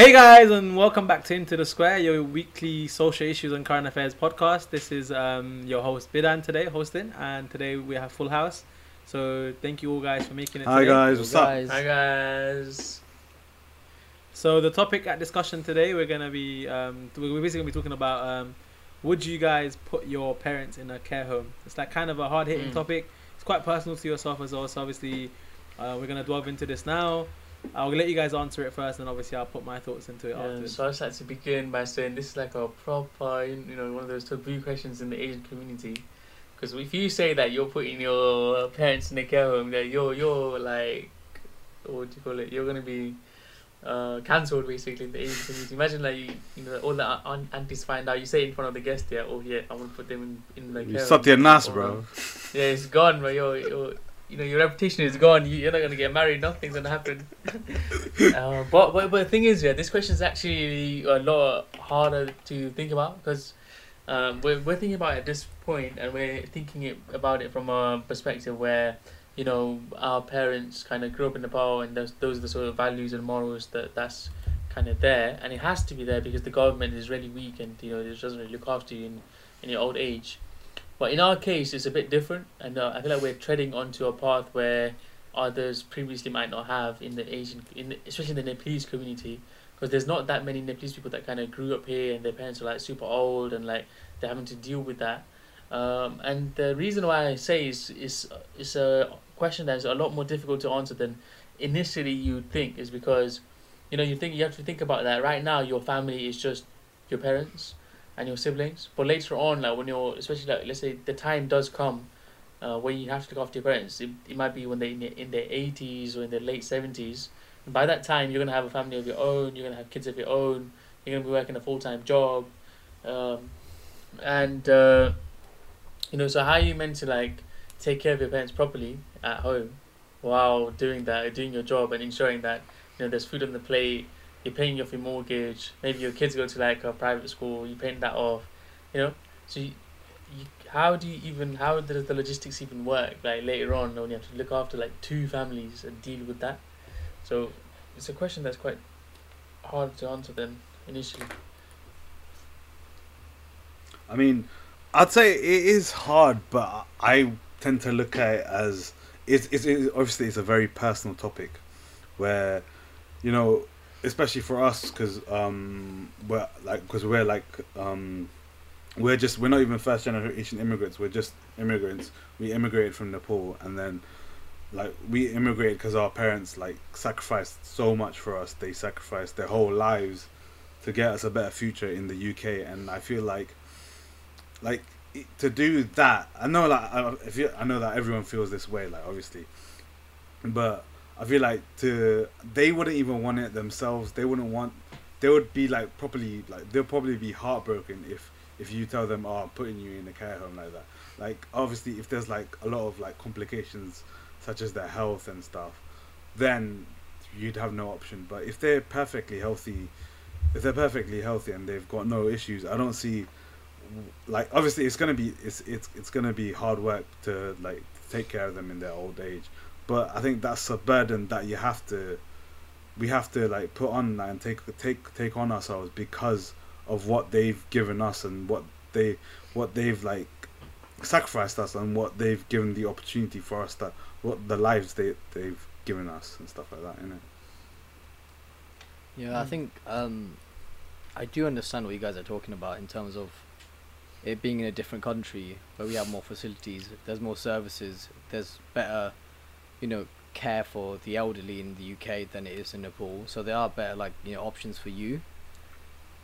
Hey guys, and welcome back to Into the Square, your weekly social issues and current affairs podcast. This is um, your host Bidan today, hosting, and today we have full house. So thank you all guys for making it. Hi today. guys, what's up? guys. Hi guys. So the topic at discussion today, we're gonna be um, we're basically gonna be talking about um, would you guys put your parents in a care home? It's like kind of a hard hitting Mm. topic. It's quite personal to yourself as well. So obviously, uh, we're gonna delve into this now. I'll let you guys answer it first, and obviously I'll put my thoughts into it Yeah, afterwards. so I just like to begin by saying this is like a proper, you know, one of those taboo questions in the Asian community. Because if you say that you're putting your parents in a care home, that you're you're like, what do you call it? You're gonna be uh, cancelled basically in the Asian community. Imagine like you, you know all the an- aunties find out. You say in front of the guests yeah, oh yeah, I want to put them in in the You care sucked home. your nas, Or, bro. Yeah, it's gone, bro. Your, your, you know, your reputation is gone. You, you're not gonna get married. Nothing's gonna happen. uh, but, but but the thing is, yeah, this question is actually a lot harder to think about because um, we're we're thinking about it at this point, and we're thinking it, about it from a perspective where you know our parents kind of grew up in Nepal, and those those are the sort of values and morals that that's kind of there, and it has to be there because the government is really weak and you know it doesn't really look after you in in your old age. But in our case, it's a bit different, and uh, I feel like we're treading onto a path where others previously might not have in the Asian, in the, especially in the Nepalese community, because there's not that many Nepalese people that kind of grew up here and their parents are like super old and like they're having to deal with that. Um, and the reason why I say is is is a question that is a lot more difficult to answer than initially you think is because, you know, you think you have to think about that. Right now, your family is just your parents and your siblings. But later on, like when you're, especially like let's say the time does come, uh, when you have to look after your parents. It, it might be when they're in, their- in their eighties or in their late seventies. And by that time, you're gonna have a family of your own. You're gonna have kids of your own. You're gonna be working a full time job, um, and uh, you know. So how are you meant to like take care of your parents properly at home while doing that, doing your job and ensuring that you know there's food on the plate you're paying off your mortgage. Maybe your kids go to like a private school. You're paying that off. You know, so you, you, how do you even how does the logistics even work? Like later on, when you have to look after like two families and deal with that. So it's a question that's quite hard to answer then initially. I mean, I'd say it is hard, but I tend to look at it as it's, it's, it's obviously it's a very personal topic, where, you know, especially for us, because um, we're like because we're like um, we're just we're not even first generation immigrants. We're just immigrants. We immigrated from Nepal, and then like we immigrated because our parents like sacrificed so much for us. They sacrificed their whole lives to get us a better future in the UK, and I feel like like to do that i know like if you, i know that everyone feels this way like obviously but i feel like to they wouldn't even want it themselves. They wouldn't want they would be like properly like they'll probably be heartbroken if if you tell them oh i'm putting you in a care home like that. Like obviously if there's like a lot of like complications such as their health and stuff then you'd have no option. But if they're perfectly healthy if they're perfectly healthy and they've got no issues i don't see like obviously it's gonna be it's it's it's gonna be hard work to like take care of them in their old age but i think that's a burden that you have to we have to like put on and take take take on ourselves because of what they've given us and what they what they've like sacrificed us and what they've given the opportunity for us that what the lives they they've given us and stuff like that, innit? Yeah, I think um, I do understand what you guys are talking about in terms of it being in a different country where we have more facilities, there's more services, there's better, you know, care for the elderly in the UK than it is in Nepal. So there are better like you know options for you.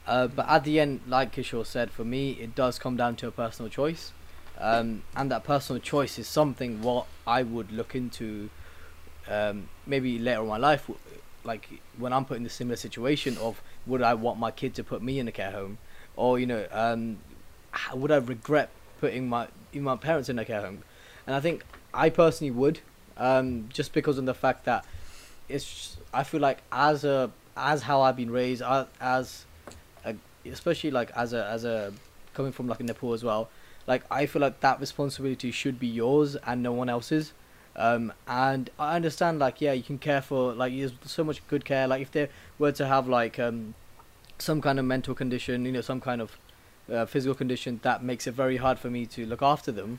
Uh, but at the end, like Kishore said, for me it does come down to a personal choice, um, and that personal choice is something what I would look into, um, maybe later in my life, like when I'm put in a similar situation of would I want my kid to put me in a care home, or you know, um, would I regret putting my my parents in a care home? And I think I personally would, um, just because of the fact that it's I feel like as a as how I've been raised, as, a, especially like as a as a coming from like Nepal as well, like I feel like that responsibility should be yours and no one else's. Um, and I understand, like, yeah, you can care for, like, there's so much good care. Like, if they were to have, like, um, some kind of mental condition, you know, some kind of uh, physical condition that makes it very hard for me to look after them,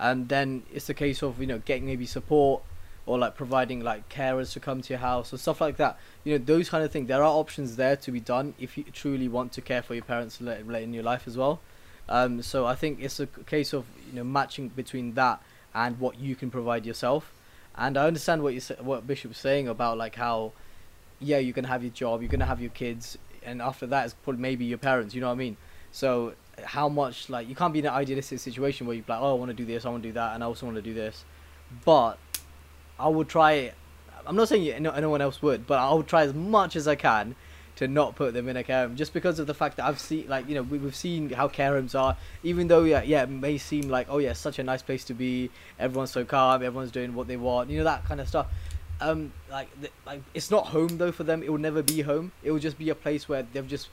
and then it's a case of, you know, getting maybe support or, like, providing, like, carers to come to your house or stuff like that. You know, those kind of things. There are options there to be done if you truly want to care for your parents late, late in your life as well. Um, so I think it's a case of, you know, matching between that and what you can provide yourself. And I understand what you what Bishop's saying about like how, yeah, you can have your job, you're gonna have your kids, and after that is probably maybe your parents. You know what I mean? So how much like you can't be in an idealistic situation where you're like, oh, I want to do this, I want to do that, and I also want to do this, but I would try. I'm not saying no, no one else would, but I would try as much as I can to not put them in a care home just because of the fact that I've seen like you know we, we've seen how care homes are. Even though yeah yeah it may seem like oh yeah such a nice place to be everyone's so calm everyone's doing what they want you know that kind of stuff. Um like like it's not home though for them. It will never be home. It will just be a place where they've just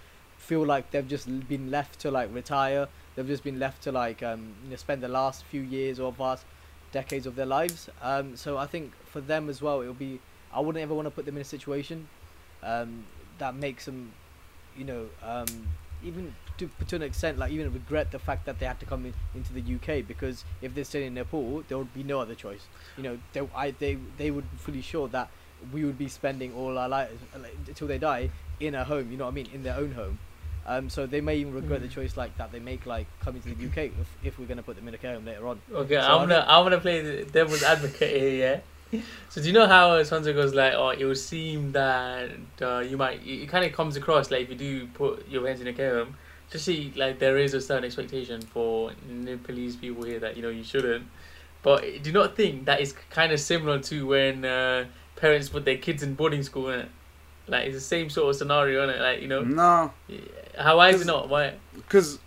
feel like they've just been left to like retire they've just been left to like um you know spend the last few years or past decades of their lives um so I think for them as well it'll be I wouldn't ever want to put them in a situation um that makes them, you know, um, even to to an extent, like even regret the fact that they had to come in, into the UK because if they stayed in Nepal, there would be no other choice. You know, they I they they would be fully sure that we would be spending all our lives until they die in a home. You know what I mean? In their own home. Um, so they may even regret the Mm. choice like that they make like coming to the UK if, if we're gonna put them in a care home later on. Okay, So I I'm gonna I'm gonna play the devil's advocate here, yeah. So do you know how Sansa goes like, oh, it would seem that uh, you might, it, it kind of comes across like if you do put your parents in a care home, just see like there is a certain expectation for Nepalese people here that you know you shouldn't. But do you not think that is kind of similar to when uh, parents put their kids in boarding school? Innit? Like it's the same sort of scenario, is it? Like you know, No, how why is it not? Why? because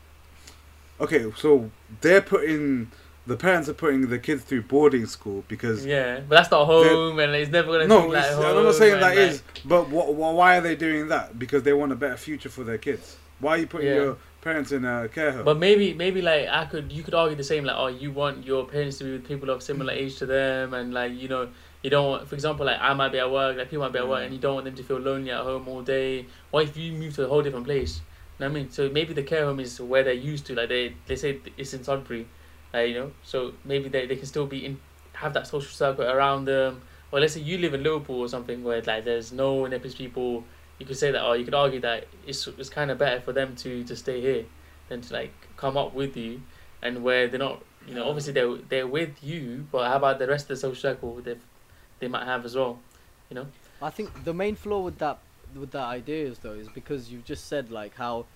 okay, so they're putting the parents are putting the kids through boarding school because Yeah, but that's not home, and it's never gonna no, like. I'm not saying that like, is, but wh- wh- why are they doing that? Because they want a better future for their kids. Why are you putting Yeah. your parents in a care home? But maybe, maybe like I could, you could argue the same. Like, oh, you want your parents to be with people of similar age to them, and like you know, you don't want, for example, like I might be at work, like people might be at work, Mm. and you don't want them to feel lonely at home all day. What if you move to a whole different place? I mean? So maybe the care home is where they're used to. Like they, they say it's in Sudbury, like you know. So maybe they, they can still be in, have that social circle around them. Or let's say you live in Liverpool or something where like there's no Nepalese people. You could say that, or you could argue that it's it's kind of better for them to to stay here than to like come up with you, and where they're not, you know, obviously they're they're with you, but how about the rest of the social circle they they might have as well, you know? I think the main flaw with that with that idea is though is because you've just said like how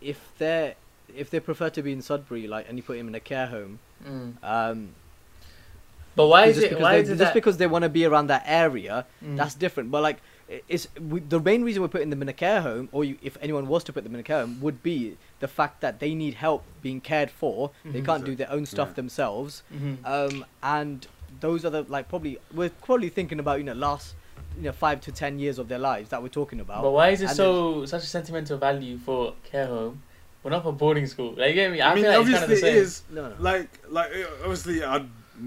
if they if they prefer to be in Sudbury like and you put him in a care home um But why is just it? because Why they, is it just that? because they want to be around that area Mm. that's different but like i- it's we, the main reason we're putting them in a care home or you, if anyone was to put them in a care home would be the fact that they need help being cared for they Mhm. can't do their own stuff Yeah. themselves Mhm. um, and those are the like probably we're probably thinking about you know last you know five to ten years of their lives that we're talking about. But why is it And so such a sentimental value for care home? We're not for boarding school. Like you get me? I, I mean, feel like it's kind of the same. is no, no. like like obviously I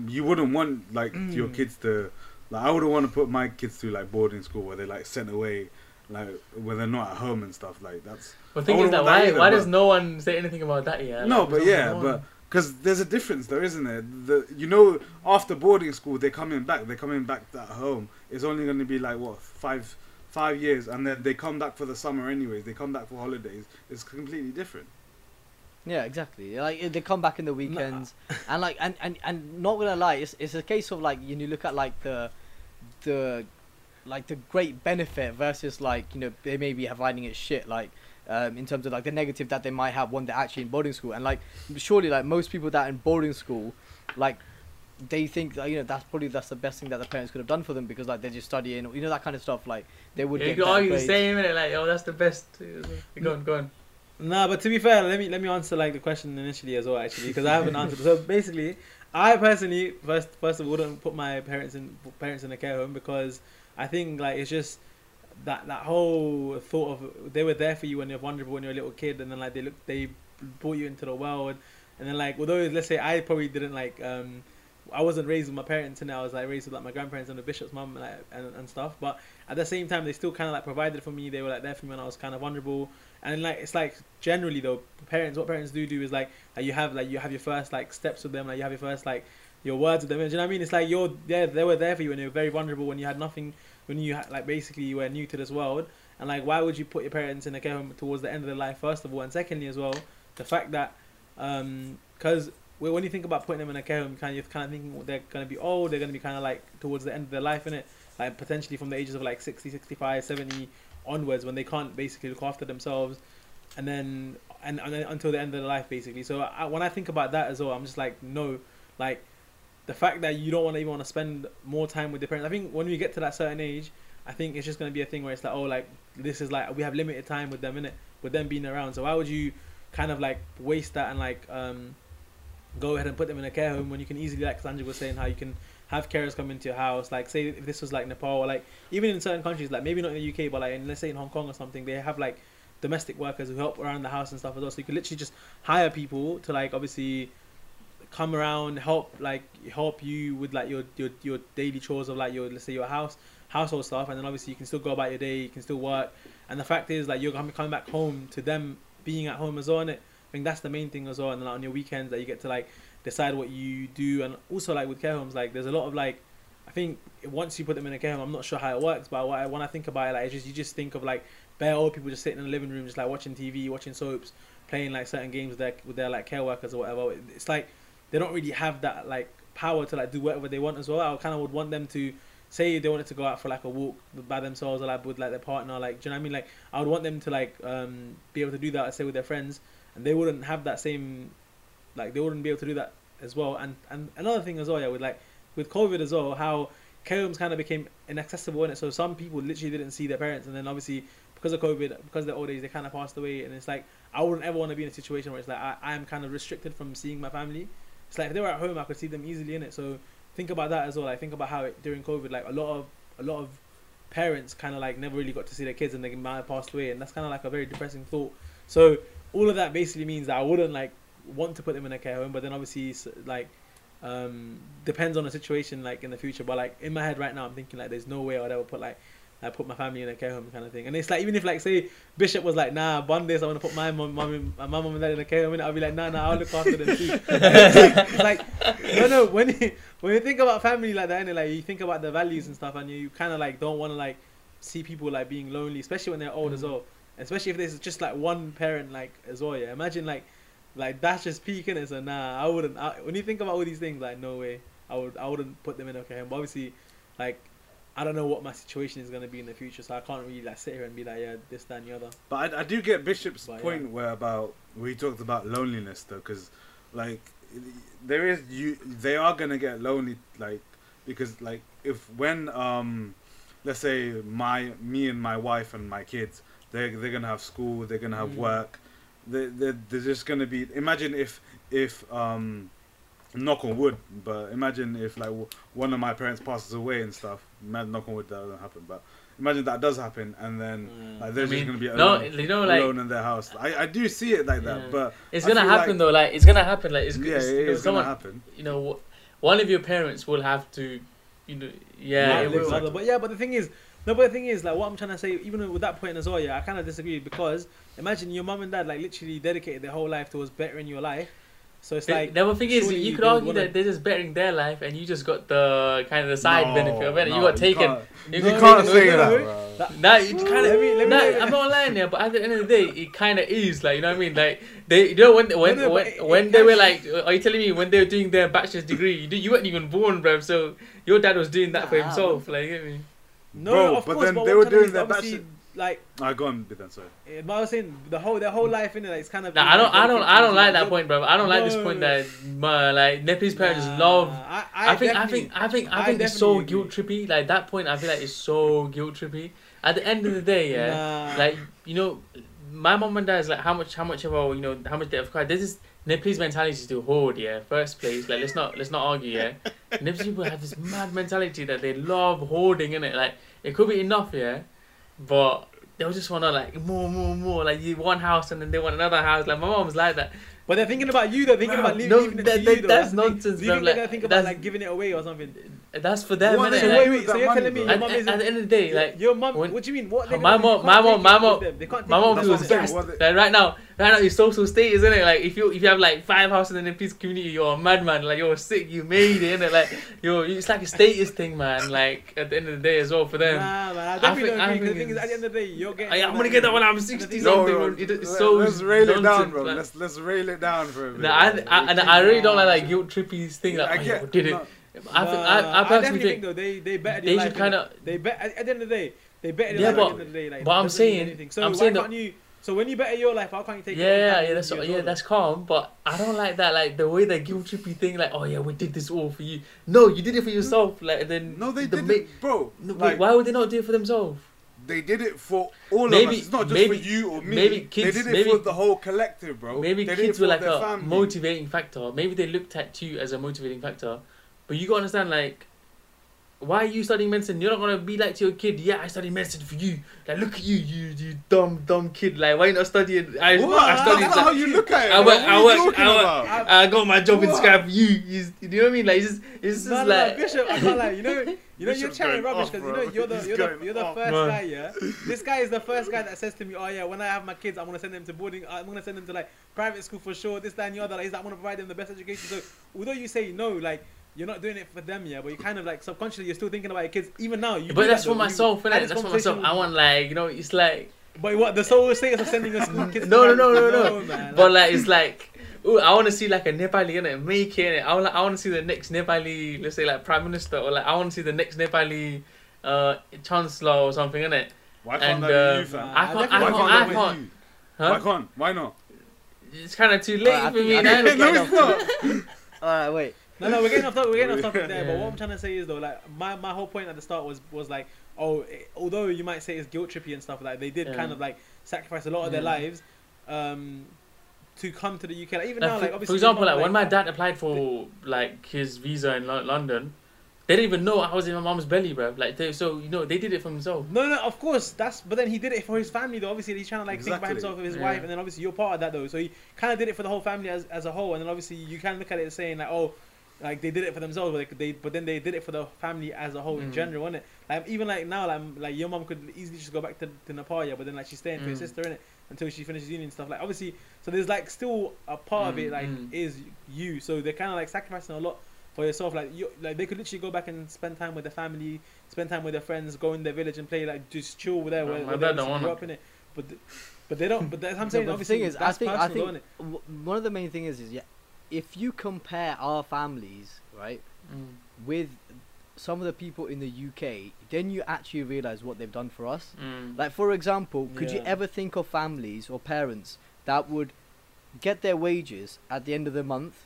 you wouldn't want like your Mm. kids to like I wouldn't want to put my kids through like boarding school where they're like sent away like when they're not at home and stuff like that's But the thing is that want that why either, why but- does no one say anything about that yet? no Like, but yeah example, no but one- because there's a difference though isn't there? The you know after boarding school they're coming back. They're coming back at home. It's only going to be like what five five years and then they come back for the summer anyways. They come back for holidays. It's completely different. Yeah, exactly. Like they come back in the weekends, and like and, and and not gonna lie, it's it's a case of like you know, look at like the the like the great benefit versus like you know they may be finding it shit. Like um, in terms of like the negative that they might have when they're actually in boarding school and like surely like most people that are in boarding school like they think that you know that's probably that's the best thing that the parents could have done for them because like they're just studying or you know that kind of stuff like they would Yeah, you get could better argue the grades. same minute, like, oh, that's the best. Go on, go on. Nah, but to be fair, let me let me answer like the question initially as well, actually, because I haven't answered. So basically, I personally first first of all wouldn't put my parents in parents in a care home because I think like it's just that that whole thought of they were there for you when you're vulnerable when you're a little kid, and then like they look they brought you into the world, and then like although let's say I probably didn't like um I wasn't raised with my parents and I was like raised with like my grandparents and the bishop's mum like, and and stuff. But at the same time, they still kind of like provided for me. They were like there for me when I was kind of vulnerable. And like it's like generally though, parents what parents do do is like, like you have like you have your first like steps with them, like you have your first like your words with them. You know what I mean? It's like you're there. They were there for you when you were very vulnerable when you had nothing. When you like basically you were new to this world. And like, why would you put your parents in a care home towards the end of their life? First of all, and secondly as well, the fact that um, because when you think about putting them in a care home, kind of you're kind of thinking they're gonna be old. They're gonna be kind of like towards the end of their life, in it, like potentially from the ages of like 60, 65, 70 onwards, when they can't basically look after themselves, and then and, and then until the end of their life, basically. So I, when I think about that as well, I'm just like, no, like the fact that you don't want to even want to spend more time with your parents. I think when we get to that certain age, I think it's just gonna be a thing where it's like, oh, like this is like we have limited time with them in it, with them being around. So why would you kind of like waste that and like um go ahead and put them in a care home when you can easily, like Sandra was saying, how you can have carers come into your house. Like, say if this was like Nepal or like even in certain countries, like maybe not in the UK, but like in, let's say in Hong Kong or something, they have like domestic workers who help around the house and stuff as well. So you could literally just hire people to like obviously come around, help like help you with like your your your daily chores of like your let's say your house household stuff, and then obviously you can still go about your day, you can still work. And the fact is like you're coming back home to them being at home as well. And it, I think that's the main thing as well. And like, on your weekends that you get to like decide what you do, and also like with care homes, like there's a lot of like I think once you put them in a care home, I'm not sure how it works, but what I, when I think about it, like it's just you just think of like bare old people just sitting in the living room, just like watching TV, watching soaps, playing like certain games with their with their like care workers or whatever. It's like they don't really have that like power to like do whatever they want as well. I kind of would want them to say they wanted to go out for like a walk by themselves or like with like their partner, like do you know what I mean? Like I would want them to like um be able to do that, say with their friends, and they wouldn't have that same, like they wouldn't be able to do that as well. And and another thing as well, yeah, with like with COVID as well, how homes kind of became inaccessible in it. So some people literally didn't see their parents, and then obviously because of COVID, because of their old age, they kind of passed away. And it's like I wouldn't ever want to be in a situation where it's like I I am kind of restricted from seeing my family. It's like if they were at home, I could see them easily in it. So think about that as well. Like think about how it, during COVID, like a lot of a lot of parents kind of like never really got to see their kids and they might have passed away, and that's kind of like a very depressing thought. So all of that basically means that I wouldn't like want to put them in a care home, but then obviously like um depends on the situation like in the future. But like in my head right now, I'm thinking like there's no way I would ever put like I put my family in a care home kind of thing. And it's like even if like say Bishop was like, nah, one day I want to put my mom, mom, my mom and dad in a care home, and I'll be like, nah, nah, I'll look after them too. it's like no, no. When you when you think about family like that, and like you think about the values and stuff, and you, you kind of like don't want to like see people like being lonely, especially when they're old as mm. well. Especially if there's just like one parent like as well. Yeah, imagine like like that's just peaking it. So nah, I wouldn't. I, when you think about all these things, like no way, I would I wouldn't put them in a care home. But obviously, like I don't know what my situation is gonna be in the future, so I can't really like sit here and be like, yeah, this, that, and the other. But I, I do get Bishop's But, point yeah. where about we talked about loneliness though, because like there is you they are gonna get lonely like because like if when um let's say my me and my wife and my kids they they're gonna have school they're gonna have Mm. work they they they're just gonna be imagine if if um knock on wood but imagine if like one of my parents passes away and stuff man knock on wood that doesn't happen but imagine that does happen and then Mm. like they're I just gonna be no, alone, you know, like alone in their house. I, I do see it like that, Yeah. but it's I gonna happen like- though. Like it's gonna happen. Like it's, yeah, it's, it you know, is someone, gonna happen. you know, one of your parents will have to, you know, yeah, Might it will. exactly. But yeah, but the thing is, no, but the thing is, like, what I'm trying to say, even with that point as well, yeah, I kind of disagree because imagine your mum and dad like literally dedicated their whole life towards bettering your life. So it's The- like, the other thing is, you you could argue wanna- that they're just bettering their life, and you just got the kind of the side No, benefit of it. no, you got taken. can't- You You can't taken say that, no, bro. that- Nah, you kind of. me- let me- nah, I'm not lying there, but at the end of the day, it kind of is like you know what I mean. Like they, you know, when when no, when, it- when it they were like, are you telling me when they were doing their bachelor's degree, you, you weren't even born, bro? So your dad was doing that for Nah, himself, like you get me? no, Bro, of but course, then but they were I'm trying to doing say their is obviously, bachelor- like, I go on with that. Sorry. eh, but I was saying the whole their whole life in it, like, it's kind of. Nah, I don't, I don't, I don't like that point, bro. I don't like this point that my like Nepalese parents Nah, love. I, I, I, think, I think, I think, I I think it's so guilt trippy. Like that point, I feel like it's so guilt trippy. At the end of the day, yeah, Nah. like you know, my mom and dad is like how much, how much of our, you know, how much they have cried. This is Nepalese mentality is to hoard, yeah. First place, like let's not, let's not argue, yeah. Nepalese people have this mad mentality that they love hoarding, in it. Like it could be enough, yeah, but they'll just wanna like more, more, more. Like you one house and then they want another house. Like my mom's like that. But they're thinking about you. They're thinking Bro, about leaving, no, leaving it to that- you. That's the thing. nonsense, Do you bro, think they're gonna like, think about like giving it away or something? That's for them, What innit? they So do wait, wait. So you're money, telling me your At, mum isn't? at the end of the day, like your mom. when- What do you mean? What? they're my mom, my mom, my mom, with them. They can't my mom it That's feels I'm them. saying. best. Like right now, right now, your social status, isn't it? Like if you if you have like five houses in a peace community, you're a madman. Like you're sick, you made it, innit? Like you're, it's like a status thing, man. Like at the end of the day as well for them. Nah, man. I I definitely think- don't I agree. 'cause The think thing is, at the end of the day, you're getting. I, all I'm gonna get that when I'm sixty something. No, bro. bro, it's let- so let's rail it down, bro. Let's let's rail it down for a bit. Nah, I, bro. I, and I really don't like that guilt trippy thing. Like, I oh, yeah, get- we did it. no, I, think, Nah, I, I personally think think though they they bettered they should kind of. They bet at, at the end of the day. They bettered Yeah, your life but- at the end of the day. Like, but I'm doesn't saying- anything. So I'm saying can't you? So when you better your life, how can't you take? it Yeah, yeah, yeah, that's you yeah, well, that's calm. But I don't like that, like the way that guilt trippy thing, like, oh yeah, we did this all for you. No, you did it for yourself. Like then no, they the did ma- bro. No, wait, like, why would they not do it for themselves? They did it for all Maybe- of us. It's not just maybe- for you or me. maybe kids- they did it maybe- for the whole collective, bro. Maybe they kids were like a family. motivating factor. Maybe they looked at you as a motivating factor. But you gotta understand, like, why are you studying medicine? You're not gonna be like to your kid, yeah, I studied medicine for you. Like, look at you, you, you dumb, dumb kid. Like, why you not studying? I, What? I studied. That's not how you look at it. I bro. work- What I are you work- talking I work- about? I got my job in What? Skype. You, you, you know what I mean? Like, it's just, it's just No, no, like. no, Bishop, I can't lie. You know, you know, you're Bishop's chatting going rubbish because you know you're the you're the you're the off. first Man. guy. Yeah, this guy is the first guy that says to me, "Oh yeah, when I have my kids, I'm gonna send them to boarding. I'm gonna send them to like private school for sure. This, that, and the other. Like, is that I'm gonna provide them the best education." So although you say no, like. You're not doing it for them, yeah, but you kind of like subconsciously you're still thinking about your kids even now. You But that's that, for though. Myself, had innit? this That's for myself. I want like, you know, it's like. But what the sole status of sending your school kids? to No, no, no, no, no. man. But like it's like, ooh, I want to see like a Nepali in it, make it. I want, I want to see the next Nepali, let's say like prime minister, or like I want to see the next Nepali, uh, chancellor or something in it. Why can't that be uh, you, fam? I can't, I Why can't, can't I be can't. you? Why can't? Why not? It's kind of too late I for me I now. think no, it's not. Alright, wait. No, no, we're getting off topic. We're getting off topic there. But what I'm trying to say is though, like my, my whole point at the start was was like, oh, it, although you might say it's guilt trippy and stuff like, they did Yeah. kind of like sacrifice a lot of their lives, um, to come to the UK. Like even now, for, like for example, like when my dad applied for like his visa in Lo- London, they didn't even know I was in my mom's belly, bro. Like, they, so you know, they did it for themselves. No, no, of course that's. But then he did it for his family though. Obviously, he's trying to like think about himself and his Yeah. wife, and then obviously you're part of that though. So he kind of did it for the whole family as, as a whole, and then obviously you can look at it as saying like, oh, like they did it for themselves, but they, they but then they did it for the family as a whole in Mm. general, innit? Like even like now, like like your mom could easily just go back to, to Nepal, yeah, but then like she's staying for your Mm. sister in it until she finishes uni and stuff. Like obviously, so there's like still a part of it Mm, like mm. is you. So they're kind of like sacrificing a lot for yourself. Like you, like they could literally go back and spend time with their family, spend time with their friends, go in their village and play like just chill with there. My- Where, my where dad don't in it, but but they don't. But that's what I'm No, saying. but the obviously, thing is, I think, I think w- one of the main things is, yeah, if you compare our families, right, Mm. with some of the people in the UK, then you actually realize what they've done for us. Mm. Like, for example, could you ever think of families or parents that would get their wages at the end of the month,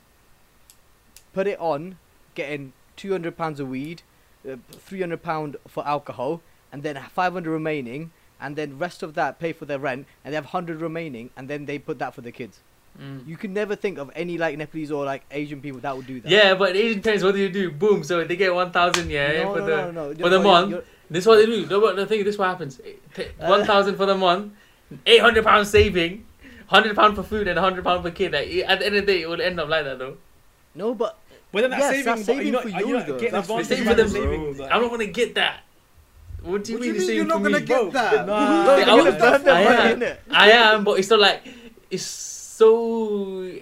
put it on, getting two hundred pounds of weed, uh, three hundred pound for alcohol, and then five hundred remaining, and then rest of that pay for their rent, and they have hundred remaining, and then they put that for the kids. Mm. You can never think of any like Nepalese or like Asian people that would do that. Yeah, but Asian parents, what do you do? Boom! So they get one thousand, yeah, no, for no, the no, no, no. for the You're- month. you're- This is what they do. No, but the thing, this is what happens. One thousand for the month, eight hundred pounds saving, hundred pound for food, and hundred pound per kid. Like, at the end of the day, it will end up like that, though. No, but But then that's Yes, saving. that's but saving you're not, for are you you, not though. getting That's for advantage you, by the bro. savings. like- I'm not gonna get that. What do you What do mean? you the mean same you're not for gonna me? get that? Nah. no, I you're gonna would- burn the I am. I am, but it's not like it's so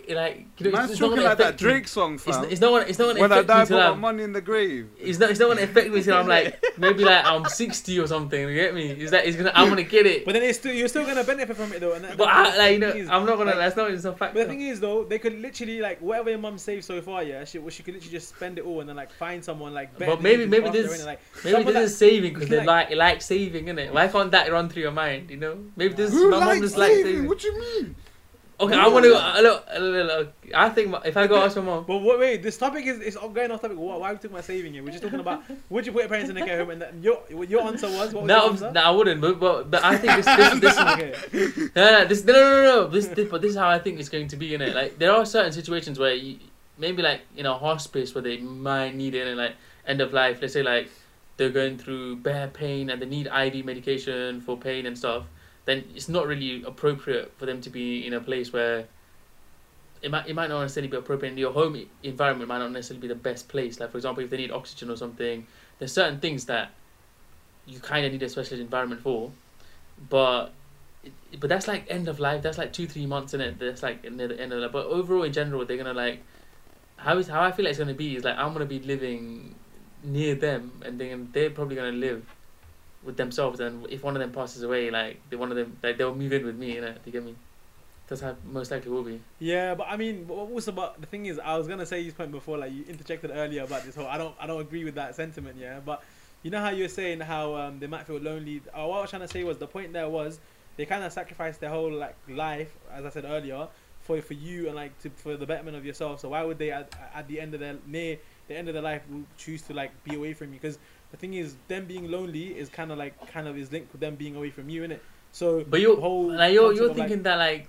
like you know, Man's it's, it's not talking gonna like that affect me. Drake song, fam. it's not gonna it's not gonna when I affect me die, put till my I'm, money in the grave. it's not it's not gonna affect me till I'm like maybe like I'm 60 or something. You get me? Is that it's gonna I'm gonna get it. But then it's still you're still gonna benefit from it though. And that, But I, like you know, is, I'm not gonna. like, that's not it's a fact. But the thing is though, they could literally like whatever your mum saved so far, yeah, she, well, she could literally just spend it all and then like find someone like. But maybe- maybe this- like, Maybe this that- is saving because they like- like like saving, innit? Why can't that run through your mind? You know? Maybe this Who my mom likes just like saving? saving. What you mean? Okay, I want to. Uh, look, look, look, I think if I go ask my mom, But wait, wait, this topic is is going off topic. Why, why are we talking about saving here? We're just talking about would you put your parents in a care home? And that, your your answer was what was no, answer? no, I wouldn't. But, but but I think this this this. Okay. No, no, this, no, no, no, no. This, this, but this is how I think it's going to be in it. Like there are certain situations where you, maybe like in a hospice where they might need it, and like end of life. Let's say like they're going through bare pain and they need IV medication for pain and stuff. Then it's not really appropriate for them to be in a place where it might it might not necessarily be appropriate. Your home environment might not necessarily be the best place. Like for example, if they need oxygen or something, there's certain things that you kind of need a special environment for, but. But that's like end of life. That's like two, three months in it. That's like near the end of life. But overall, in general, they're gonna like how is how I feel like it's gonna be is like I'm gonna be living near them, and then they're probably gonna live with themselves. And if one of them passes away, like they one of them like they'll move in with me. You know, you get me? That's how most likely will be. Yeah, but I mean, was about the thing is, I was gonna say this point before, like you interjected earlier about this whole. I don't, I don't agree with that sentiment. Yeah, but you know how you were saying how um, they might feel lonely. Uh, what I was trying to say was the point there was they kind of sacrificed their whole like life, as I said earlier, for for you and like to, for the betterment of yourself. So why would they at, at the end of their near the end of their life choose to like be away from you? Because the thing is, them being lonely is kind of like kind of is linked with them being away from you, innit? So But you the whole like you're you're of, like- thinking that like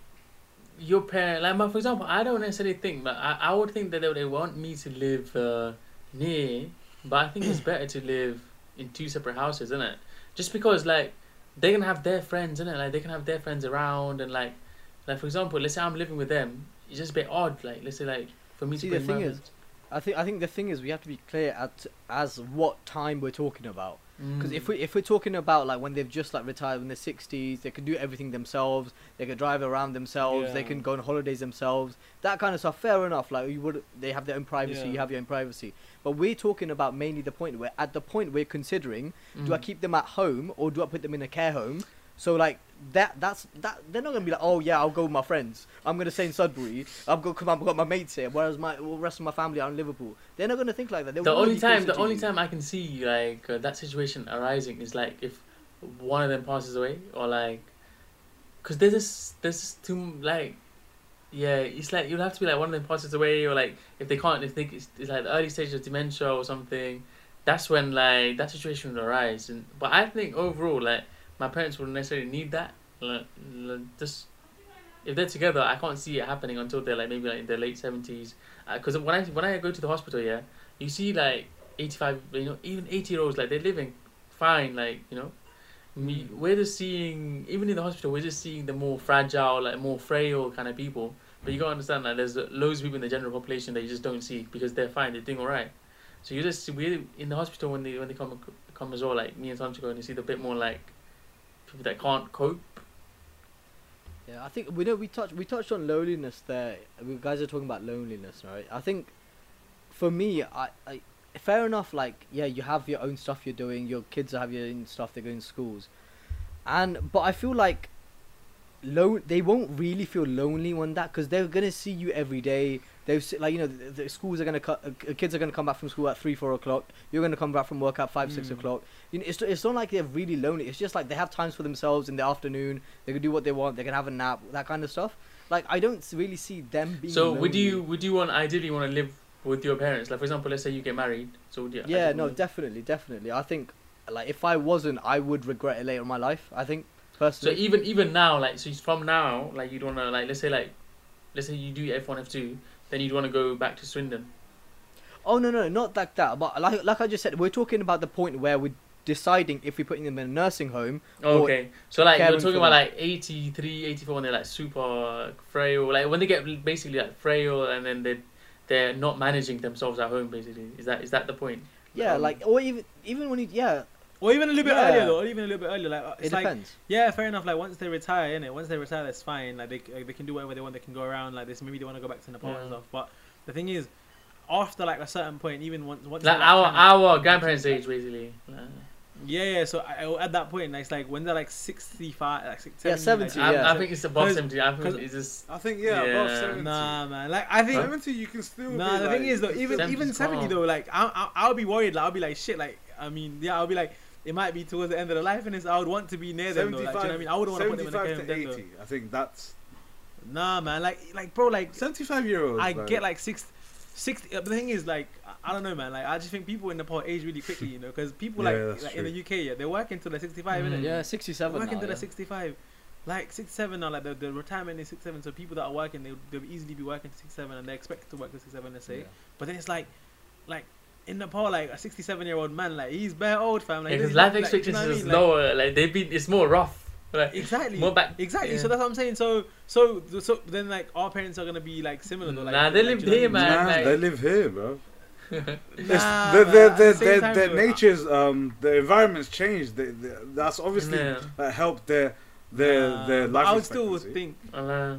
your parent like my- for example I don't necessarily think but I, I would think that they, they want me to live uh, near but I think it's better to live in two separate houses isn't it just because like they can have their friends isn't it like they can have their friends around and like like for example let's say I'm living with them it's just a bit odd like let's say like for me See, to the thing my is, I think I think the thing is we have to be clear at as what time we're talking about. Because if Mm. we if we're talking about like when they've just like retired in their sixties, they can do everything themselves. They can drive around themselves. They Yeah. can go on holidays themselves. That kind of stuff. Fair enough. Like you would, they have their own privacy. You have your own privacy. But we're talking about mainly the point where at the point we're considering, do I Mm. keep them at home or do I put them in a care home? So like that that's that they're not gonna be like oh yeah I'll go with my friends. I'm gonna stay in Sudbury. I've got come I've got my mates here whereas my the rest of my family are in Liverpool. They're not gonna think like that. They the only time the only you. time I can see like uh, that situation arising is like if one of them passes away or like because there's this there's this too like yeah it's like you'll have to be like one of them passes away or like if they can't if they it's, it's like the early stage of dementia or something that's when like that situation will arise. And but I think overall like my parents wouldn't necessarily need that. Like, like, just if they're together I can't see it happening until they're like maybe like in their late seventies. Uh, because when I when I go to the hospital yeah you see like 85 you know even 80 year olds like they're living fine like you know. Me mm. we're just seeing even in the hospital we're just seeing the more fragile like more frail kind of people. But you gotta understand that there's loads of people in the general population that you just don't see because they're fine they're doing all right so you just we in the hospital when they when they come come as well like me and Sancho and you see the bit more like people that can't cope Yeah, I think we know we touched we touched on loneliness there. We guys are talking about loneliness, right? I think for me, I, I fair enough. Like, yeah, you have your own stuff you're doing. Your kids have your own stuff. They're going to schools, and but I feel like lo- they won't really feel lonely on that because they're gonna see you every day. They've like you know the, the schools are gonna cut. Uh, kids are gonna come back from school at three four o'clock. You're gonna come back from work at five six Mm. o'clock. You know, it's it's not like they're really lonely. It's just like they have times for themselves in the afternoon. They can do what they want. They can have a nap. That kind of stuff. Like I don't really see them being. so would lonely. you would you want ideally want to live with your parents like for example let's say you get married so would you Yeah, no, definitely, definitely. I think like if I wasn't, I would regret it later in my life. I think So even even now, like so from now, like you'd wanna like let's say like let's say you do F one F two, then you'd wanna go back to Swindon. Oh no, no, not like that. But like like I just said, we're talking about the point where we're deciding if we're putting them in a nursing home. Okay. So like you're talking about like 83, 84 when they're like super frail, like when they get basically like frail and then they they're not managing themselves at home basically. Is that is that the point? Yeah, Um, like or even even when you yeah, Or even a little bit Yeah. earlier though, or even a little bit earlier. Like it it's like depends. yeah, fair enough. Like once they retire, innit? Once they retire, that's fine. Like they like, they can do whatever they want. They can go around like this. Maybe they want to go back to Nepal and mm. stuff. But the thing is, after like a certain point, even once once Like they're, our kinda- our grandparents' age basically. Like, yeah yeah. So I, at that point, like, it's like when they're like sixty five, like six, Yeah, 70, 70, like, yeah. I, I think it's above seventy. I think it's just I think yeah, above seventy. Nah, man. Like I think. seventy, you can still. Nah, be the like, thing is though, even even seventy calm. though, like I, I I'll be worried. Like I'll be like shit. Like I mean, yeah, I'll be like it might be towards the end of the life, and it's, I would want to be near them. Though, like, do you know what I mean? I wouldn't want to put them in a 75 to then, though. 80. I think that's Nah, man. Like like bro, like seventy-five year olds. I get like six. 60 uh, but the thing is like I- I don't know man like I just think people in Nepal age really quickly you know because people Yeah, like, like in the. UK yeah they work until they're 65 Mm. innit? Yeah, sixty-seven. working now, until yeah. they're 65 like 67 now like the, the retirement is 67 so people that are working they, they'll easily be working to 67 and they're expected to work to 67 let's say Yeah. but then it's like like in Nepal like a 67 year old man like he's bare old fam like he because doesn't- life like, you expectancy know what I is mean? Lower. Like they've been, it's more rough. Like, Exactly. More back. Exactly. yeah. So that's what I'm saying. So so so then like our parents are gonna be like similar. Though, like, Nah, they live do you know what I here, man. Nah, like- they live here, bro. Nah, their, but their, at the their, time, their nature's um the environment's changed. They, they, that's obviously Yeah. that helped their their Nah, their but life I would still expectancy. think Uh,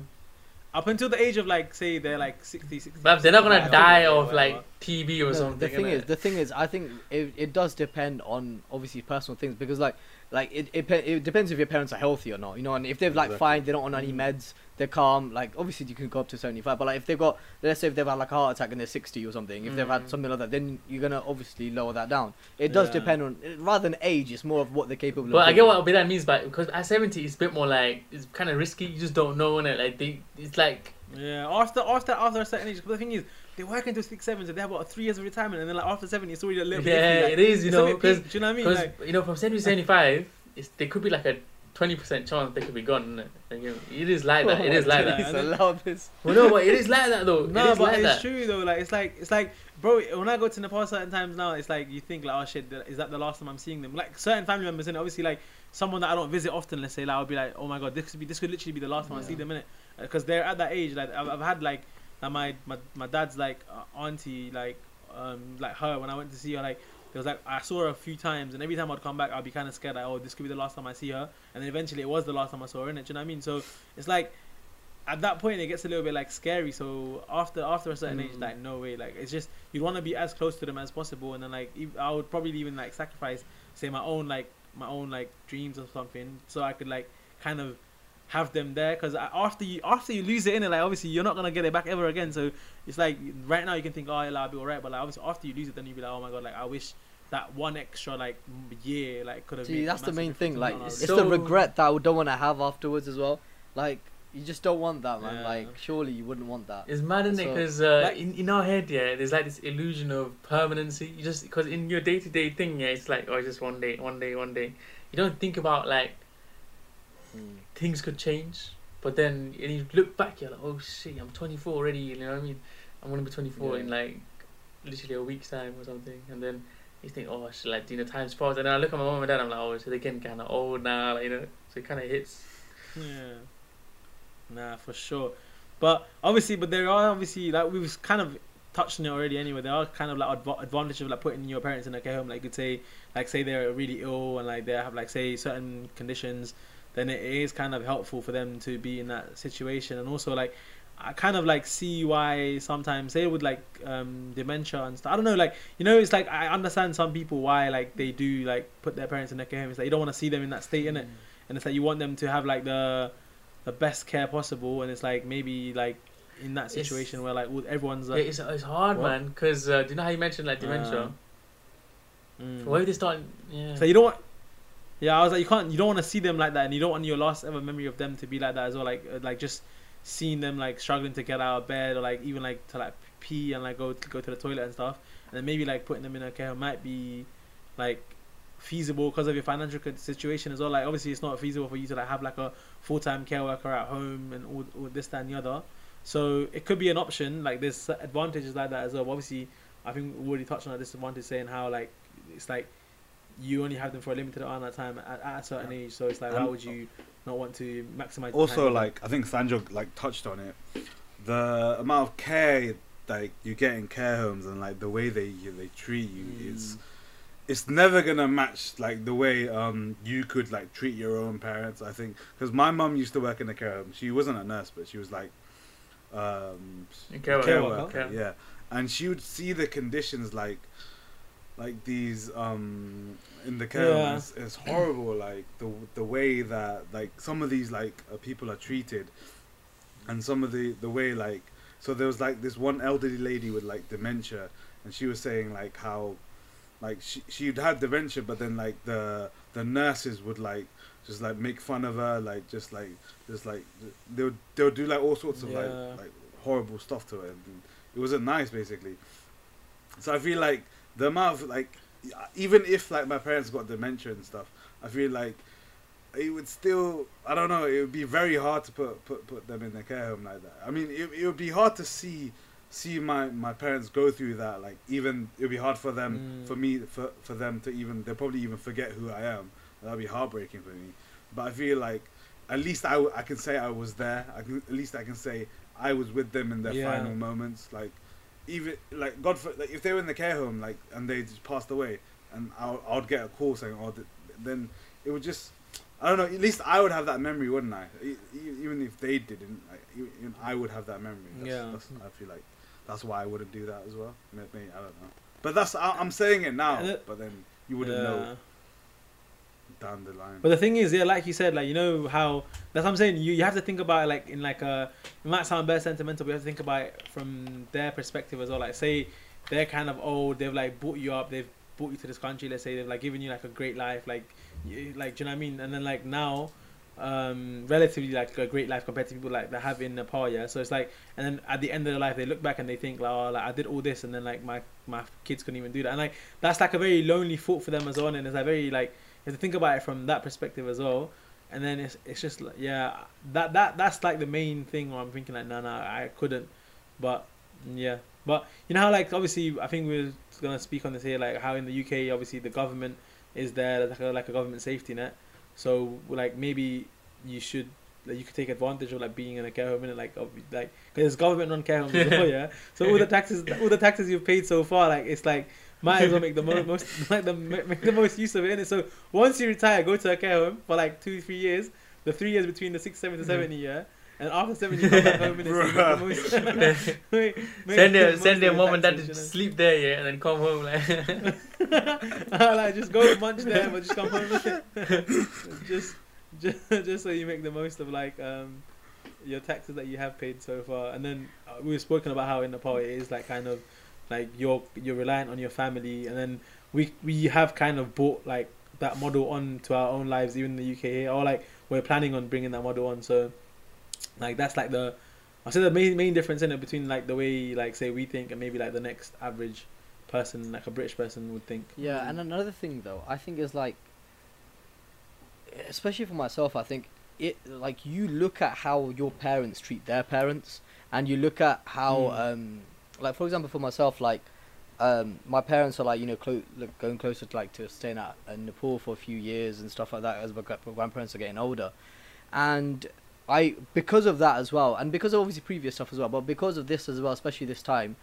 up until the age of like say they're like 60, 60 but they're not gonna die of like TB or No, something. the thing innit? is, the thing is, I think it, it does depend on obviously personal things because like like it, it it depends if your parents are healthy or not, you know. And if they're like Exactly. fine, they don't on any Mm. meds, they're calm. Like obviously you can go up to seventy five, but like if they've got let's say if they've had like a heart attack and they're sixty or something, if they've had Mm. something like that, then you're gonna obviously lower that down. It does Yeah. depend on rather than age, it's more of what they're capable of. But. I get what that means, but because at seventy, it's a bit more like it's kind of risky. You just don't know, and like they, it's like Yeah, after after after a certain age. But the thing is, they work until six, seven, so they have about three years of retirement, and then like after seventy, it's already a little bit. yeah, like, it is. You know, because do you know what I mean? Like, you know from seventy to seventy five, it's there could be like a twenty percent chance they could be gone. Innit? Like, you know, it is like that. It is like that. Please allow this. Well, no, but it is like that though. no, it is but like it's that. true though. Like it's like it's like, bro. When I go to Nepal certain times now, it's like you think like, oh shit, is that the last time I'm seeing them? Like certain family members, and obviously like someone that I don't visit often. Let's say like I'll be like, oh my god, this could be this could literally be the last time I see them in it, because they're at that age. Like I've, I've had like, like my, my my dad's like uh, auntie like um like her when I went to see her like. There was like I saw her a few times, and every time I'd come back, I'd be kind of scared. Like, oh, this could be the last time I see her. And then eventually, it was the last time I saw her. In it, do you know what I mean? So it's like at that point it gets a little bit like scary so after after a certain age Mm. like no way like it's just you want to be as close to them as possible and then like i would probably even like sacrifice say my own like my own like dreams or something so i could like kind of have them there because after you after you lose it in it like obviously you're not gonna get it back ever again so it's like right now you can think oh yeah, i'll be alright but like obviously after you lose it then you'll be like oh my god like i wish that one extra like year like could have been. See, that's the main thing. Like, my it's life. the regret that I don't want to have afterwards as well. Like, you just don't want that, man. Yeah. Like, surely you wouldn't want that. It's mad, isn't it? So, Because uh, like- in, in our head, yeah, there's like this illusion of permanency. You just because in your day to day thing, yeah, it's like oh, just one day, one day, one day. You don't think about like Mm. things could change. But then and you look back, you're like, oh shit, I'm 24 already. You know what I mean? I'm gonna be 24 Yeah. in like literally a week's time or something. And then you think, oh, shit, like you know, time's passed. And then I look at my mom and dad, I'm like, oh, so they're getting kind of old now, like, you know. So it kind of hits. Yeah. Nah, for sure. But obviously, but there are obviously like we've kind of touched on it already. Anyway, there are kind of like adv- advantage of like putting your parents in a care home. Like you say, like say they're really ill and like they have like say certain conditions, then it is kind of helpful for them to be in that situation. And also like I kind of like see why sometimes say with like um dementia and stuff. I don't know, like you know, it's like I understand some people why like they do like put their parents in a care home. It's like you don't want to see them in that state, innit? and it's like you want them to have like the the best care possible and it's like maybe like in that It's- situation where like all- everyone's like it's, it's hard, What? man. Because uh, do you know how you mentioned like dementia? Uh, mm. Why would they start? Yeah. so you don't want yeah i was like you can't you don't want to see them like that and you don't want your last ever memory of them to be like that as well like uh, like just seeing them like struggling to get out of bed or like even like to like pee and like go go to the toilet and stuff and then maybe like putting them in a care might be like feasible because of your financial situation as well. Like obviously it's not feasible for you to like have like a full-time care worker at home and all, all this that and the other. So it could be an option. Like there's advantages like that as well. Obviously i think we already touched on a disadvantage saying how like it's like you only have them for a limited amount of time at, at a certain age. So it's like why And- would you not want to maximize also time? like I think Sandro like touched on it, the amount of care like you get in care homes and like the way they they treat you Mm. is it's never gonna match like the way um you could like treat your own parents. I think because my mum used to work in a care home. She wasn't a nurse, but she was like um Care care worker. worker, yeah. And she would see the conditions like like these um in the care Yeah. home is, is horrible like the the way that like some of these like uh, people are treated and some of the the way like so there was like this one elderly lady with like dementia and she was saying like how like she she'd had dementia but then like the the nurses would like just like make fun of her like just like just like they would they would do like all sorts of Yeah. like like horrible stuff to her and it wasn't nice basically so i feel like the amount of like even if like my parents got dementia and stuff i feel like it would still i don't know it would be very hard to put put, put them in a care home like that i mean it, it would be hard to see see my my parents go through that like even it would be hard for them Mm. for me for for them to even they'll probably even forget who i am that'd be heartbreaking for me but I feel like at least i, I can say I was there. I can, at least I can say I was with them in their Yeah. final moments. Like even like God, for, like if they were in the care home, like and they just passed away, and I would- I would get a call saying, "Oh," th- then it would just. I don't know. At least I would have that memory, wouldn't I? Even if they didn't, like, even I would have that memory. That's, Yeah. That's, I feel like that's why I wouldn't do that as well. Maybe, I don't know. But that's I, I'm saying it now. And it- but then you wouldn't Yeah. know down the line. But the thing is, yeah, like you said, like you know how that's what I'm saying. You you have to think about it like in like a it might sound very sentimental, but you have to think about it from their perspective as well. Like say they're kind of old, they've like brought you up, they've brought you to this country. Let's say they've like given you like a great life, like you, like do you know what I mean? And then like now, um, relatively like a great life compared to people like that have in Nepal. Yeah, so it's like and then at the end of their life they look back and they think like, oh, like I did all this, and then like my my kids couldn't even do that, and like that's like a very lonely thought for them as well, and it's like very like if you think about it from that perspective as well. And then it's it's just like yeah, that that that's like the main thing where I'm thinking like no no I couldn't, but yeah, but you know how like obviously I think we're gonna speak on this here like how in the UK obviously the government is there like a, like a government safety net, so like maybe you should like you could take advantage of like being in a care home and like of, like because there's government run care homes as yeah so all the taxes all the taxes you've paid so far like it's like might as well make the mo- most like the make the most use of it. innit? So once you retire, go to a care home for like two three years. The three years between the six, seven to seventy, mm-hmm. yeah. And after seventy, you come back home and so you make the most. make- make send the their send their mom and dad to sleep there, yeah, and then come home like. Like just go munch there, but just come home. just, just, just so you make the most of like um, your taxes that you have paid so far. And then uh, we've spoken about how in Nepal it is like kind of like you're you're reliant on your family, and then we we have kind of brought like that model on to our own lives, even in the UK here, or like we're planning on bringing that model on. So like that's like the I say the main main difference in it between like the way like say we think and maybe like the next average person, like a British person would think. Yeah, and another thing though, I think is like, especially for myself, I think it like you look at how your parents treat their parents, and you look at how, Mm. um, like for example, for myself, like, um, my parents are like you know clo- like, going closer to like to staying at in Nepal for a few years and stuff like that as my grandparents are getting older, and I because of that as well, and because of obviously previous stuff as well, but because of this as well, especially this time,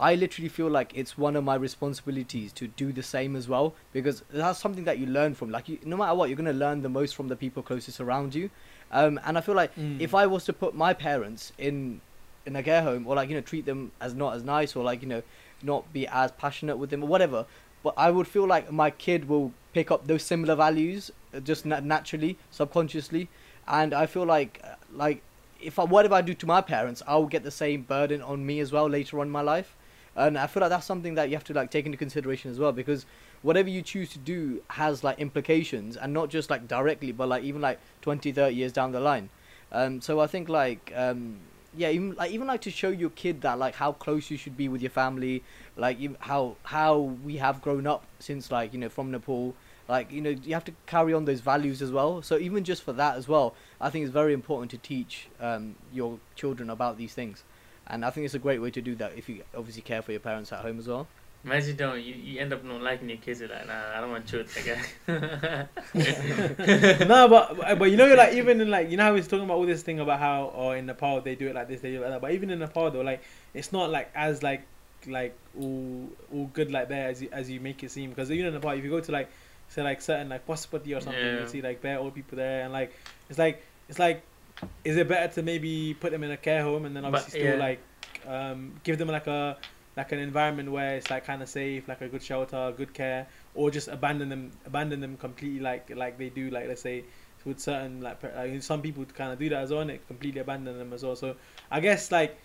I literally feel like it's one of my responsibilities to do the same as well because that's something that you learn from. Like, you, no matter what, you're gonna learn the most from the people closest around you. Um, and I feel like Mm. if I was to put my parents in in a care home or like you know treat them as not as nice or like you know not be as passionate with them or whatever, but I would feel like my kid will pick up those similar values uh, just na- naturally, subconsciously, and I feel like uh, like if I whatever I do to my parents, I will get the same burden on me as well later on in my life. And I feel like that's something that you have to like take into consideration as well because whatever you choose to do has like implications and not just like directly but like even like 20 30 years down the line. Um so i think like um yeah even like even like to show your kid that like how close you should be with your family like you, how how we have grown up since like you know from nepal like you know you have to carry on those values as well. So even just for that as well i think it's very important to teach um your children about these things and i think it's a great way to do that if you obviously care for your parents at home as well Imagine you don't you, you end up not liking your kids. You're like, nah, I don't want children again. no, but but you know, like even in like you know how he's talking about all this thing about how or in Nepal they do it like this, they do it like that. But even in Nepal though, like it's not like as like like all all good like there as you, as you make it seem. Because even in Nepal, if you go to like say like certain like Pashupati or something, Yeah. you see like bare old people there, and like it's like it's like is it better to maybe put them in a care home and then But, obviously still yeah. like um, give them like a like an environment where it's like kind of safe, like a good shelter, good care, or just abandon them, abandon them completely, like like they do, like let's say with certain like, like some people kind of do that as well, and it completely abandon them as well. So I guess like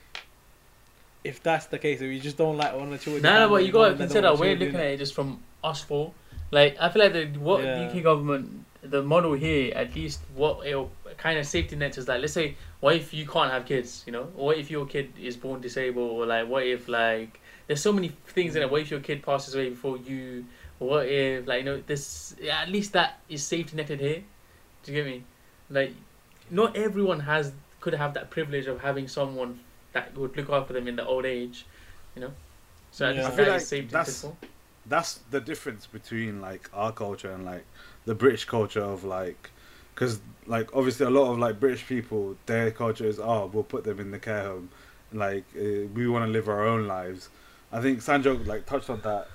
if that's the case, if you just don't like one of the children, No, no, but you gotta consider we're looking at it just from us four. Like I feel like the what Yeah. the UK government, the model here, at least what it'll kind of safety net is like. Let's say, what if you can't have kids? You know, what if your kid is born disabled, or like what if like there's so many things in it. What if your kid passes away before you? What if like you know this? yeah, At least that is safety netted here. Do you get me? Like, not everyone has could have that privilege of having someone that would look after them in the old age. You know, so at Yeah. least I feel that like is safety that's- netted for. that's the difference between like our culture and like the British culture of like because like obviously a lot of like British people, their culture is oh we'll put them in the care home, like uh, we want to live our own lives. I think Sanjo like touched on that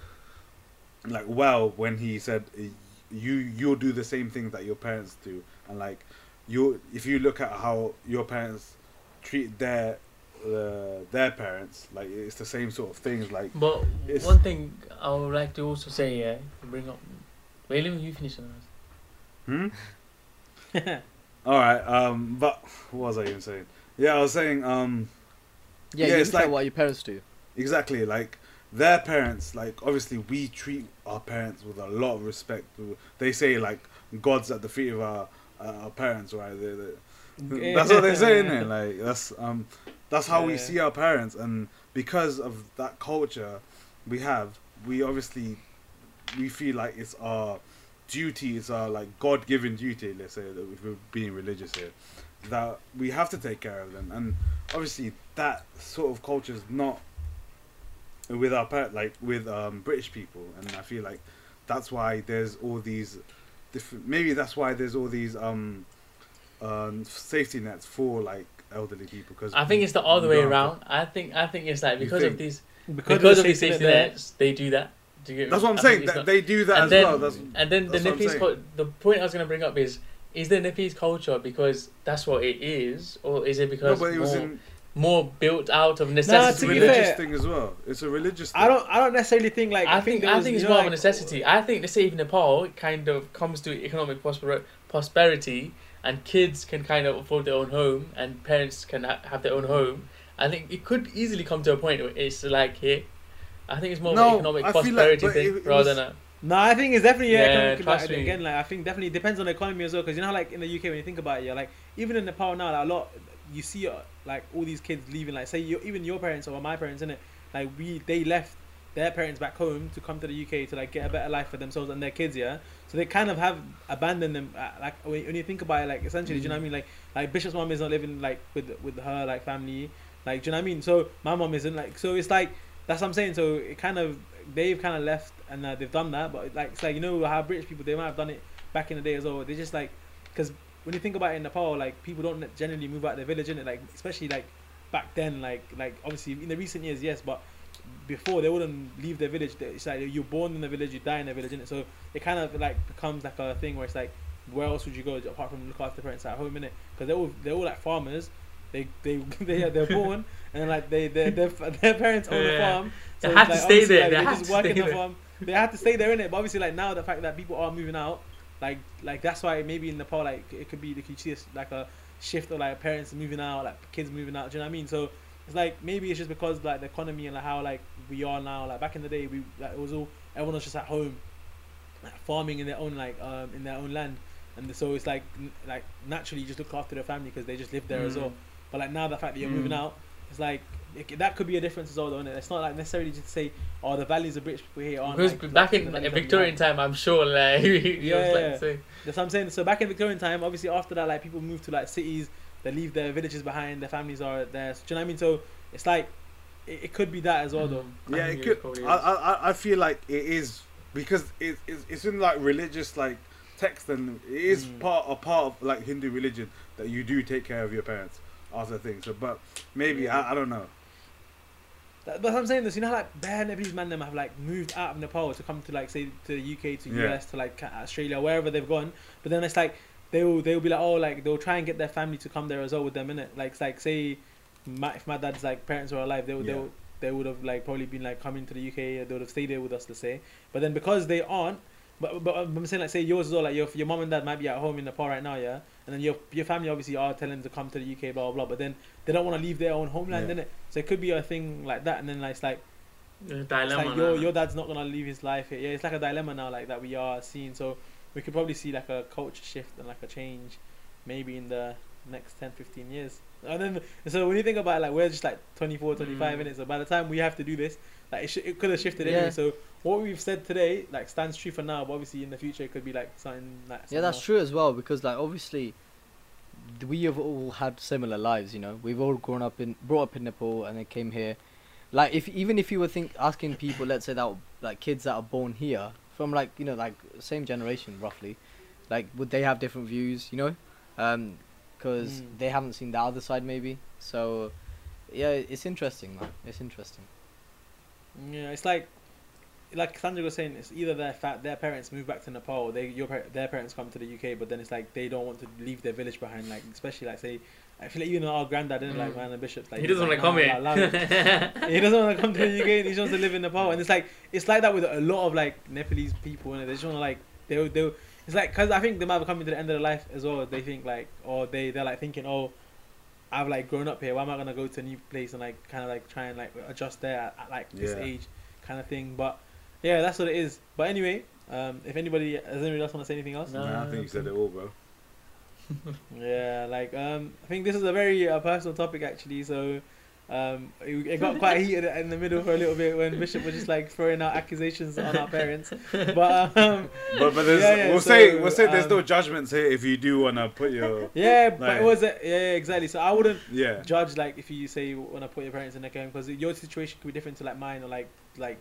like well when he said uh, you you'll do the same thing that your parents do and like you if you look at how your parents treat their uh, their parents like it's the same sort of things like But one thing I would like to also say, yeah, bring up. Wait, let me you finish on hmm? All right um but what was i even saying? Yeah i was saying um Yeah, Yeah, you it's like- what your parents do. Exactly, like their parents, like obviously we treat our parents with a lot of respect. They say like God's at the feet of our uh, our parents, right? They, they, that's what they say, is Like that's um that's how we see our parents, and because of that culture we have, we obviously we feel like it's our duty, it's our like God given duty. Let's say that if we're being religious here, that we have to take care of them, and obviously that sort of culture is not with our par- like with um, British people, and I feel like that's why there's all these different. Maybe that's why there's all these um, um safety nets for like elderly people. Because I think it's the other way don't around. I think I think it's like because think? of these because, because, of of these safety net, nets, they do that. Do you get that's what I'm I saying. That not- they do that and as then, well. That's and then the that's what I'm Nepalese the point I was going to bring up is is the Nepalese culture because that's what it is, or is it because but it was more, in more built out of it's a necessity? religious fair- thing as well. It's a religious. Thing. I don't. I don't necessarily think like. I think there I was, think it's you know, more of a like- necessity. I think let's say if Nepal it kind of comes to economic prosper- prosperity and kids can kind of afford their own home and parents can ha- have their own home. I think it could easily come to a point where it's like here. I think it's more of an economic I feel like- prosperity thing it- it rather was- than a. No, I think it's definitely yeah. Yeah, economic- trust like, me. again, like I think definitely depends on the economy as well. Because you know how like in the UK when you think about it, yeah, like even in Nepal now, like, a lot you see uh, like all these kids leaving. Like say you, even your parents or my parents, in it, like we they left their parents back home to come to the UK to like get a better life for themselves and their kids. Yeah, so they kind of have abandoned them. Uh, like when, when you think about it, like essentially, do you know what I mean? Like like Bishop's mom is not living like with with her like family. Like do you know what I mean? So my mom isn't like so it's like that's what I'm saying. So it kind of they've kind of left and uh, they've done that, but like it's like you know how British people they might have done it back in the day as well. They just like because when you think about it in Nepal, like people don't generally move out of their village in it, like especially like back then, like like obviously in the recent years, yes, but before they wouldn't leave their village. It's like you're born in the village, you die in the village, innit? So it kind of like becomes like a thing where it's like, where else would you go apart from look after parents at home, innit? Because they're all they're all like farmers. They they they they're born and like they they their their parents own the Yeah. farm. They have it's to stay there. Like, They they have to stay in the there. farm. They have to stay there in it. But obviously, like now the fact that people are moving out, like like that's why maybe in Nepal, like it could be like you see like a shift of like parents moving out, like kids moving out. Do you know what I mean? So it's like maybe it's just because like the economy and like how like we are now. Like back in the day, we like it was all everyone was just at home, like farming in their own like um in their own land, and so it's like n- like naturally you just look after their family because they just live there as Mm. well. But like now the fact that you're moving Mm. out, it's like it, that could be a difference as well, though. Innit? It's not like necessarily just to say, oh, the values of British people here aren't. Because like, back like, in the values that we Victorian have. time, I'm sure like he Yeah, like That's what I'm saying. So back in Victorian time, obviously after that, like people move to like cities, they leave their villages behind, their families are there. So, do you know what I mean? So it's like it, it could be that as well, though. Mm, yeah, I it could. I. I I- I feel like it is because it, it's it's in like religious like text and it is Mm. part a part of like Hindu religion that you do take care of your parents after things. So, but maybe I, I don't know. That, but I'm saying this, you know, like bare Nepalese man them have like moved out of Nepal to come to like say to the UK, to Yeah. US, to like Australia, wherever they've gone. But then it's like they will they will be like oh like they'll try and get their family to come there as well with them in it. Like it's like say my, if my dad's like parents were alive, they would Yeah. they would they would have like probably been like coming to the UK. They would have stayed there with us, let's say. But then because they aren't. But, but I'm saying like say yours as well like your your mom and dad might be at home in Nepal right now yeah and then your your family obviously are telling them to come to the UK blah blah blah but then they don't want to leave their own homeland Yeah. innit so it could be a thing like that and then like it's like The it's like your your dad's not gonna leave his life here. Yeah, it's like a dilemma now, like that we are seeing. So we could probably see like a culture shift and like a change, maybe in the next 10, 15 years. And then so when you think about it, like we're just like 24, 25 Mm. minutes. So by the time we have to do this, like it, sh- it could have shifted Yeah. anyway. So what we've said today like stands true for now, but obviously in the future it could be like something like Yeah, that's true as well because like obviously we have all had similar lives. You know, we've all grown up in, brought up in Nepal, and then came here. Like if even if you were think asking people, let's say that like kids that are born here from like you know like same generation roughly, Like, would they have different views? You know, because Mm. they haven't seen the other side, maybe. So, yeah, it's interesting, man. It's interesting. Yeah, it's like like Sandra was saying, it's either their fa- their parents move back to Nepal, they your their parents come to the UK, but then it's like they don't want to leave their village behind. Like especially like say, I feel like even our granddad didn't like Mm. man the bishops. Like he he's doesn't want to "Nah, come here. allow he doesn't want to come to the UK. and He just wants to live in Nepal, and it's like it's like that with a lot of like Nepalese people, and they just want to like they they. It's like because I think they might be coming to the end of their life as well. They think like, or they they're like thinking, oh, I've like grown up here. Why am I gonna go to a new place and like kind of like try and like adjust there at, at like this Yeah. age, kind of thing. But yeah, that's what it is. But anyway, um, if anybody does anybody else want to say anything else? No. Nah, I think you said it all, bro. Yeah, like um, I think this is a very uh, personal topic actually. So um, it, it got quite heated in the middle for a little bit when Bishop was just like throwing out accusations on our parents. But um, But but there's Yeah, yeah, we'll so, say we'll say there's um, no judgments here if you do wanna put your yeah, but Like- it was a, yeah exactly. So I wouldn't yeah judge like if you say you want to put your parents in a game because your situation could be different to like mine or like like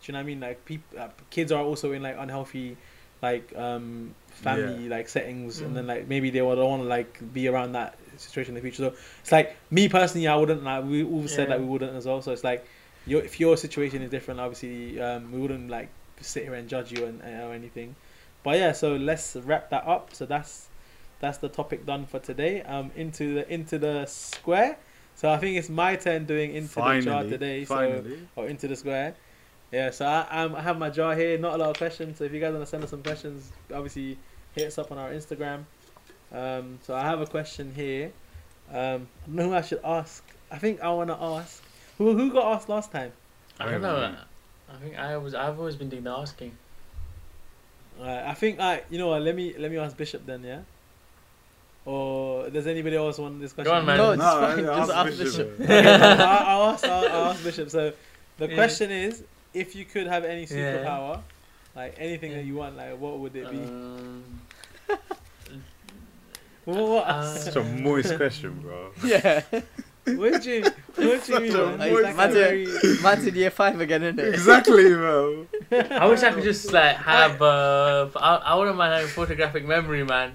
do you know what I mean? Like people uh, kids are also in like unhealthy like um family like settings and then Mm. like maybe they would want to like be around that situation in the future. So it's like me personally I wouldn't like we all said Yeah. that we wouldn't as well. So it's like your if your situation is different obviously um we wouldn't like sit here and judge you and or anything. But yeah so let's wrap that up. So that's that's the topic done for today. Um into the into the square. So I think it's my turn doing into the jar finally. today. So or into the square. Yeah, so I um, I have my jar here. Not a lot of questions. So if you guys want to send us some questions, obviously hit us up on our Instagram. Um, so I have a question here. Um, I don't know who I should ask. I think I want to ask who who got asked last time. I don't know. I think I was. I've always been doing the asking. Uh, I think I you know what? Let me let me ask Bishop then. Yeah. Or does anybody else want this question? Go on, man. No, it's No, fine. yeah, Just ask ask Bishop. Bishop. Okay, I'll, I'll ask. I'll, I'll ask Bishop. So the Yeah. question is, if you could have any Yeah. superpower, like anything that you want, like what would it be? Um, what, what, uh, Such a moist question, bro. yeah. what do you, what do you Such mean? a man? Like, moist that's very- in, in year five again, isn't it? exactly, bro. I wish I could just like have. Uh, I, I wouldn't mind having photographic memory, man.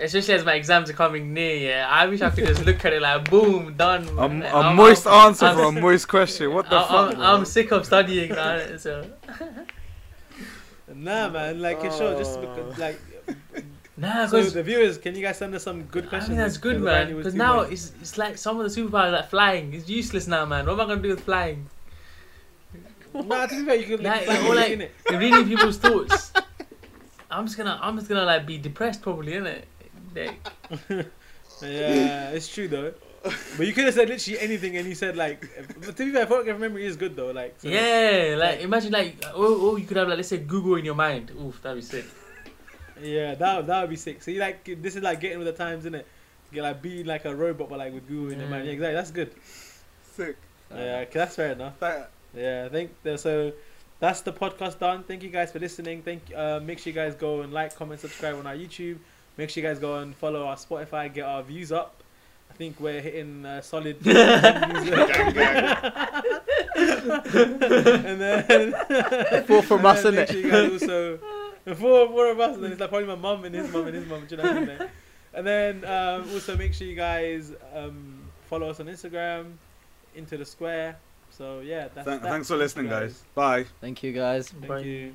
Especially as my exams are coming near. Yeah, I wish I could just look at it like boom, done. A, man. a I'm- moist I'm- answer I'm- for a moist question. What the I'm, fuck? I'm. I'm sick of studying now. So Nah, man. Like, it's sure, just Oh. because, like. nah, So because the viewers, can you guys send us some good questions? I questions? mean that's good, man. apparently it was Because now many. it's it's like some of the superpowers like flying is useless now, man. What am I gonna do with flying? Nah, to be fair, you could Like, like, or like- reading people's thoughts. I'm just gonna I'm just gonna like be depressed probably, innit? Like, Yeah, it's true though. But you could have said literally anything, and you said like. But to be fair, photograph memory is good though. Like. so- yeah, like like- imagine like oh, oh you could have like let's say Google in your mind. Oof, that'd be sick. Yeah, that that would be sick. So you like this is like getting with the times, isn't it? Get like being like a robot, but like with Google in your mind. Yeah, exactly. That's good. Sick. Yeah, okay, that's fair enough. That- Yeah, I think so. That's the podcast done. Thank you guys for listening. Thank. Uh, make sure you guys go and like, comment, subscribe on our YouTube. Make sure you guys go and follow our Spotify. Get our views up. I think we're hitting uh, solid. views. Gang, gang. and then Four from and us, then innit? make sure you guys also four four of us. And then it's like probably my mum and his mum and his mum. Do you know what I mean? And then um, also make sure you guys um, follow us on Instagram, into the square. So yeah, that's Thank- that. thanks for Thank you, listening, guys. Bye. Thank you, guys. Thank Bye. you.